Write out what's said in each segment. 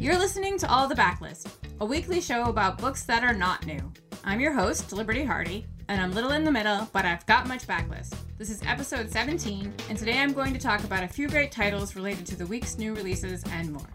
You're listening to All the Backlist, a weekly show about books that are not new. I'm your host, Liberty Hardy, and I'm little in the middle, but I've got much backlist. This is episode 17, and today I'm going to talk about a few great titles related to the week's new releases and more.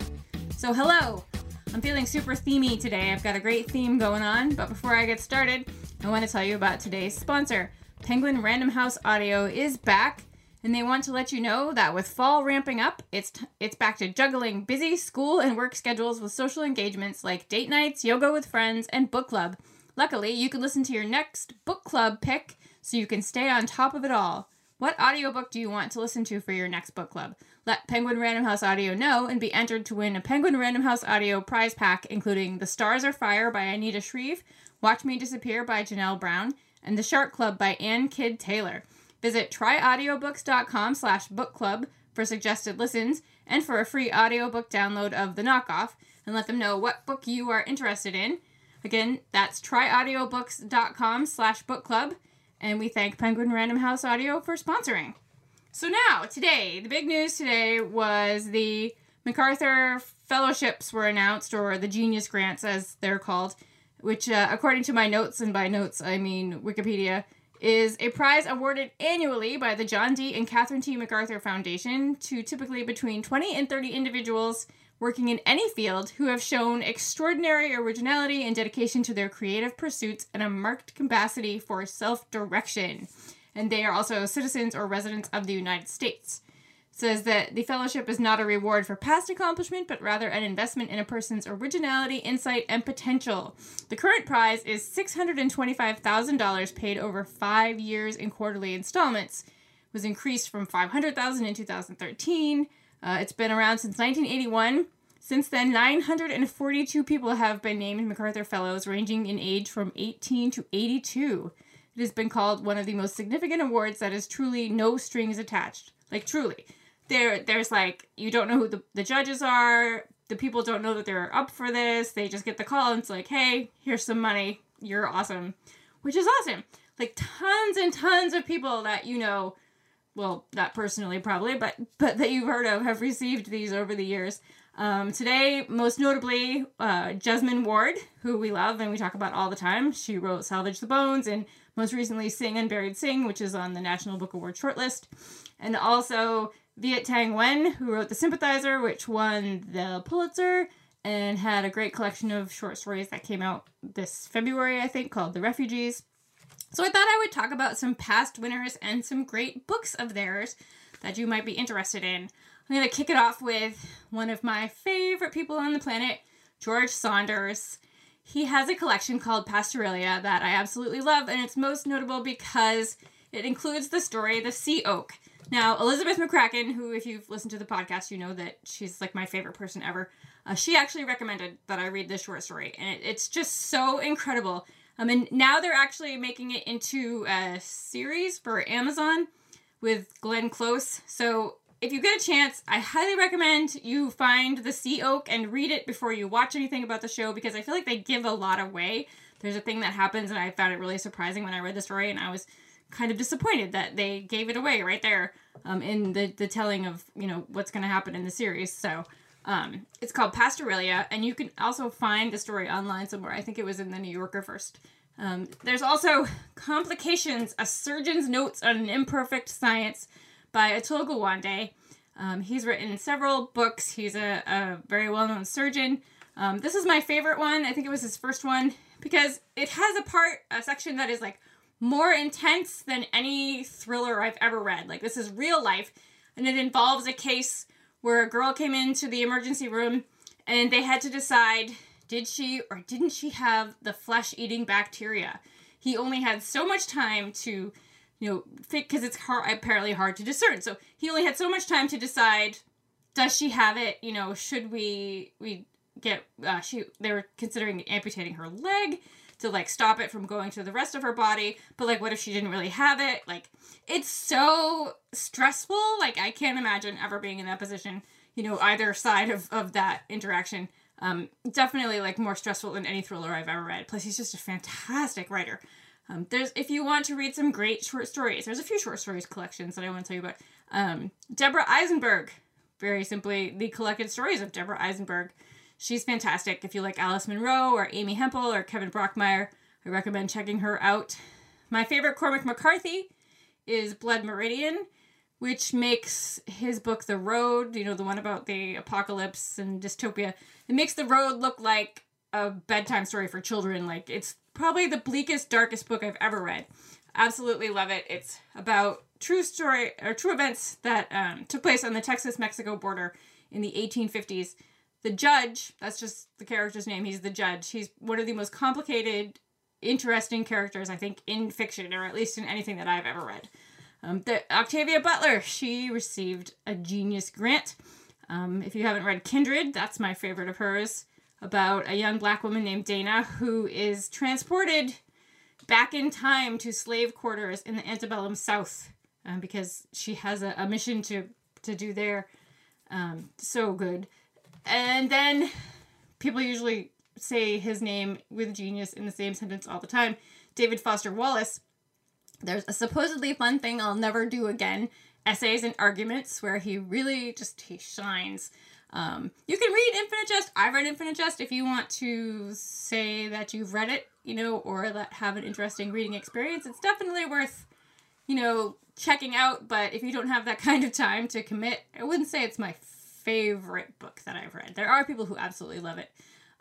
So, hello! I'm feeling super themey today. I've got a great theme going on, but before I get started, I want to tell you about today's sponsor. Penguin Random House Audio is back and they want to let you know that with fall ramping up, it's t- it's back to juggling busy school and work schedules with social engagements like date nights, yoga with friends, and book club. Luckily, you can listen to your next book club pick so you can stay on top of it all. What audiobook do you want to listen to for your next book club? Let Penguin Random House Audio know and be entered to win a Penguin Random House Audio prize pack including The Stars Are Fire by Anita Shreve, Watch Me Disappear by Janelle Brown, and The Shark Club by Ann Kidd Taylor. Visit tryaudiobooks.com slash book club for suggested listens and for a free audiobook download of The Knockoff and let them know what book you are interested in. Again, that's tryaudiobooks.com slash book club. And we thank Penguin Random House Audio for sponsoring. So now, today, the big news today was the MacArthur Fellowships were announced, or the Genius Grants as they're called, which, uh, according to my notes, and by notes I mean Wikipedia, is a prize awarded annually by the John D. and Catherine T. MacArthur Foundation to typically between 20 and 30 individuals working in any field who have shown extraordinary originality and dedication to their creative pursuits and a marked capacity for self direction. And they are also citizens or residents of the United States says that the fellowship is not a reward for past accomplishment, but rather an investment in a person's originality, insight, and potential. The current prize is $625,000 paid over five years in quarterly installments. It was increased from 500,000 in 2013. Uh, it's been around since 1981. Since then, 942 people have been named MacArthur Fellows, ranging in age from 18 to 82. It has been called one of the most significant awards that is truly no strings attached. Like, truly there there's like you don't know who the, the judges are. The people don't know that they're up for this. They just get the call and it's like hey here's some money. You're awesome. Which is awesome. Like tons and tons of people that you know well not personally probably but but that you've heard of have received these over the years. Um, today most notably uh, Jesmyn Ward who we love and we talk about all the time. She wrote salvage the bones and most recently sing unburied sing which is on the national book award shortlist. And also Viet Thanh Nguyen, who wrote The Sympathizer, which won the Pulitzer and had a great collection of short stories that came out this February, I think, called The Refugees. So I thought I would talk about some past winners and some great books of theirs that you might be interested in. I'm going to kick it off with one of my favorite people on the planet, George Saunders. He has a collection called Pastoralia that I absolutely love, and it's most notable because it includes the story The Sea Oak. Now, Elizabeth McCracken, who, if you've listened to the podcast, you know that she's like my favorite person ever. Uh, she actually recommended that I read this short story, and it, it's just so incredible. Um, and now they're actually making it into a series for Amazon with Glenn Close. So if you get a chance, I highly recommend you find The Sea Oak and read it before you watch anything about the show because I feel like they give a lot away. There's a thing that happens, and I found it really surprising when I read the story, and I was kind of disappointed that they gave it away right there um, in the, the telling of you know what's going to happen in the series. So um, it's called pastoralia and you can also find the story online somewhere. I think it was in the new yorker first. Um, there's also complications a surgeon's notes on an imperfect science by atul gawande um, he's written several books. He's a, a very well-known surgeon. Um, this is my favorite one. I think it was his first one because it has a part a section that is like more intense than any thriller I've ever read. Like, this is real life, and it involves a case where a girl came into the emergency room and they had to decide did she or didn't she have the flesh eating bacteria. He only had so much time to, you know, because it's hard, apparently hard to discern. So he only had so much time to decide does she have it? You know, should we we get uh, she they were considering amputating her leg to like stop it from going to the rest of her body. But like, what if she didn't really have it? Like, it's so stressful. Like, I can't imagine ever being in that position, you know, either side of, of that interaction. Um, definitely like more stressful than any thriller I've ever read. Plus, he's just a fantastic writer. Um, there's if you want to read some great short stories, there's a few short stories collections that I want to tell you about. Um, Deborah Eisenberg, very simply, the collected stories of Deborah Eisenberg. She's fantastic. If you like Alice Munro or Amy Hempel or Kevin Brockmeier, I recommend checking her out. My favorite Cormac McCarthy is Blood Meridian, which makes his book The Road, you know, the one about the apocalypse and dystopia, it makes The Road look like a bedtime story for children. Like it's probably the bleakest, darkest book I've ever read. Absolutely love it. It's about true story or true events that um, took place on the Texas Mexico border in the 1850s. The judge, that's just the character's name, he's the judge. He's one of the most complicated, interesting characters, I think, in fiction, or at least in anything that I've ever read. Um, the Octavia Butler, she received a genius grant. Um, if you haven't read Kindred, that's my favorite of hers, about a young black woman named Dana who is transported back in time to slave quarters in the antebellum South um, because she has a, a, mission to to do there. Um, so good, and then people usually say his name with genius in the same sentence all the time. David Foster Wallace. There's a supposedly fun thing I'll never do again. Essays and arguments where he really just he shines. Um, you can read Infinite Jest. I've read Infinite Jest. If you want to say that you've read it, you know, or that have an interesting reading experience, it's definitely worth, you know, checking out. But if you don't have that kind of time to commit, I wouldn't say it's my favorite book that I've read. There are people who absolutely love it.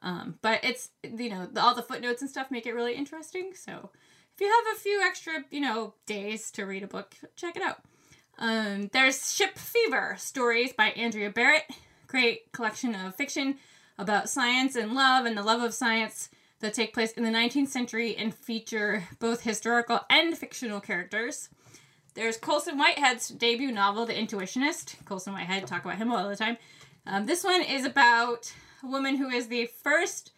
Um, but it's, you know, all the footnotes and stuff make it really interesting. So if you have a few extra, you know, days to read a book, check it out. Um, there's Ship Fever stories by Andrea Barrett great collection of fiction about science and love and the love of science that take place in the 19th century and feature both historical and fictional characters. There's Colson Whitehead's debut novel, The Intuitionist. Colson Whitehead, talk about him all the time. Um, this one is about a woman who is the first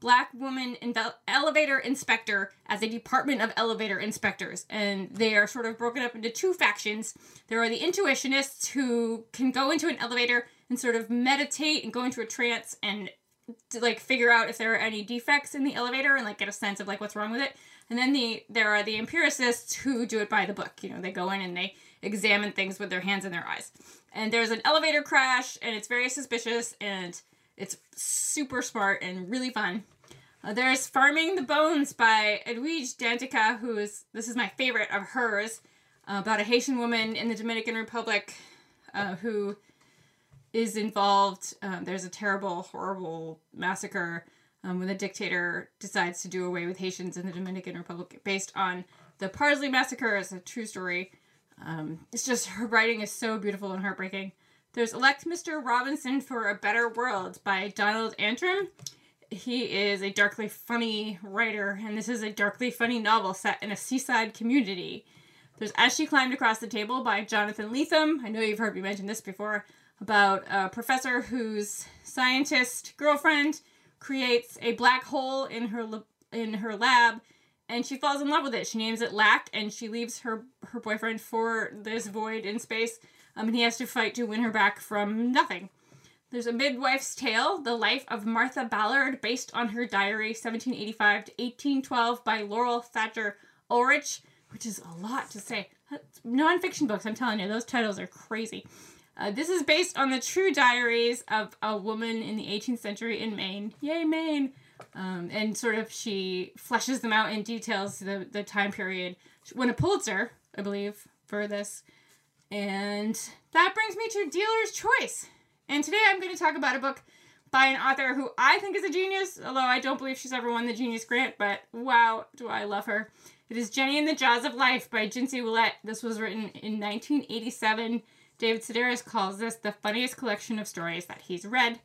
black woman elevator inspector as a department of elevator inspectors. And they are sort of broken up into two factions. There are the intuitionists who can go into an elevator and sort of meditate and go into a trance and like figure out if there are any defects in the elevator and like get a sense of like what's wrong with it. And then the there are the empiricists who do it by the book. You know, they go in and they examine things with their hands and their eyes. And there's an elevator crash and it's very suspicious and it's super smart and really fun. Uh, there's Farming the Bones by Edwige Danticat, who is this is my favorite of hers, uh, about a Haitian woman in the Dominican Republic uh, who is involved. Um, there's a terrible, horrible massacre um, when the dictator decides to do away with Haitians in the Dominican Republic based on the Parsley Massacre. It's a true story. Um, it's just her writing is so beautiful and heartbreaking. There's Elect Mr. Robinson for a Better World by Donald Antrim. He is a darkly funny writer, and this is a darkly funny novel set in a seaside community. There's As She Climbed Across the Table by Jonathan Lethem. I know you've heard me mention this before about a professor whose scientist girlfriend creates a black hole in her in her lab and she falls in love with it. She names it Lack and she leaves her her boyfriend for this void in space. Um, and he has to fight to win her back from nothing. There's a midwife's tale, The Life of Martha Ballard, based on her diary, 1785 to 1812, by Laurel Thatcher Ulrich, which is a lot to say. nonfiction books, I'm telling you, those titles are crazy. Uh, this is based on the true diaries of a woman in the 18th century in Maine. Yay, Maine! Um, and sort of she fleshes them out in details the, the time period. She won a Pulitzer, I believe, for this. And that brings me to Dealer's Choice. And today I'm going to talk about a book by an author who I think is a genius, although I don't believe she's ever won the Genius Grant, but wow, do I love her. It is Jenny and the Jaws of Life by Jincy Willett. This was written in 1987 David Sedaris calls this the funniest collection of stories that he's read.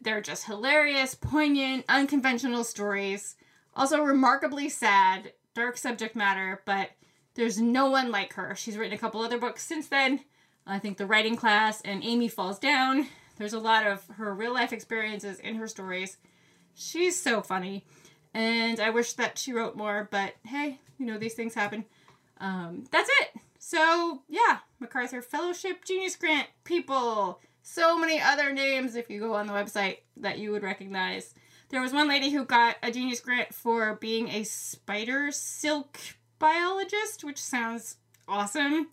They're just hilarious, poignant, unconventional stories. Also, remarkably sad, dark subject matter, but there's no one like her. She's written a couple other books since then. I think The Writing Class and Amy Falls Down. There's a lot of her real life experiences in her stories. She's so funny. And I wish that she wrote more, but hey, you know, these things happen. Um, that's it. So, yeah, MacArthur Fellowship, Genius Grant, people, so many other names if you go on the website that you would recognize. There was one lady who got a genius grant for being a spider silk biologist, which sounds awesome.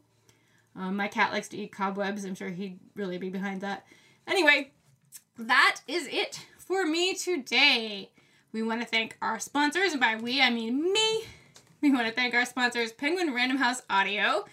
Um, my cat likes to eat cobwebs. I'm sure he'd really be behind that. Anyway, that is it for me today. We want to thank our sponsors, and by we, I mean me. We want to thank our sponsors, Penguin Random House Audio,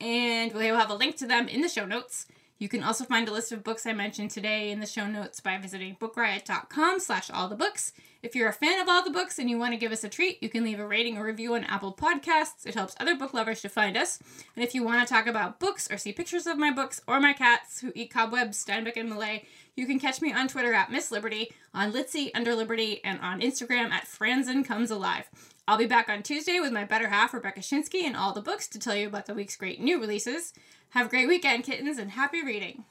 and we'll have a link to them in the show notes. You can also find a list of books I mentioned today in the show notes by visiting bookriot.com slash all the books. If you're a fan of all the books and you want to give us a treat, you can leave a rating or review on Apple Podcasts. It helps other book lovers to find us. And if you want to talk about books or see pictures of my books or my cats who eat cobwebs, Steinbeck and Millay, you can catch me on Twitter at Miss Liberty, on Litzy under Liberty, and on Instagram at Franzen Comes Alive. I'll be back on Tuesday with my better half, Rebecca Schinsky, and all the books to tell you about the week's great new releases. Have a great weekend, kittens, and happy reading.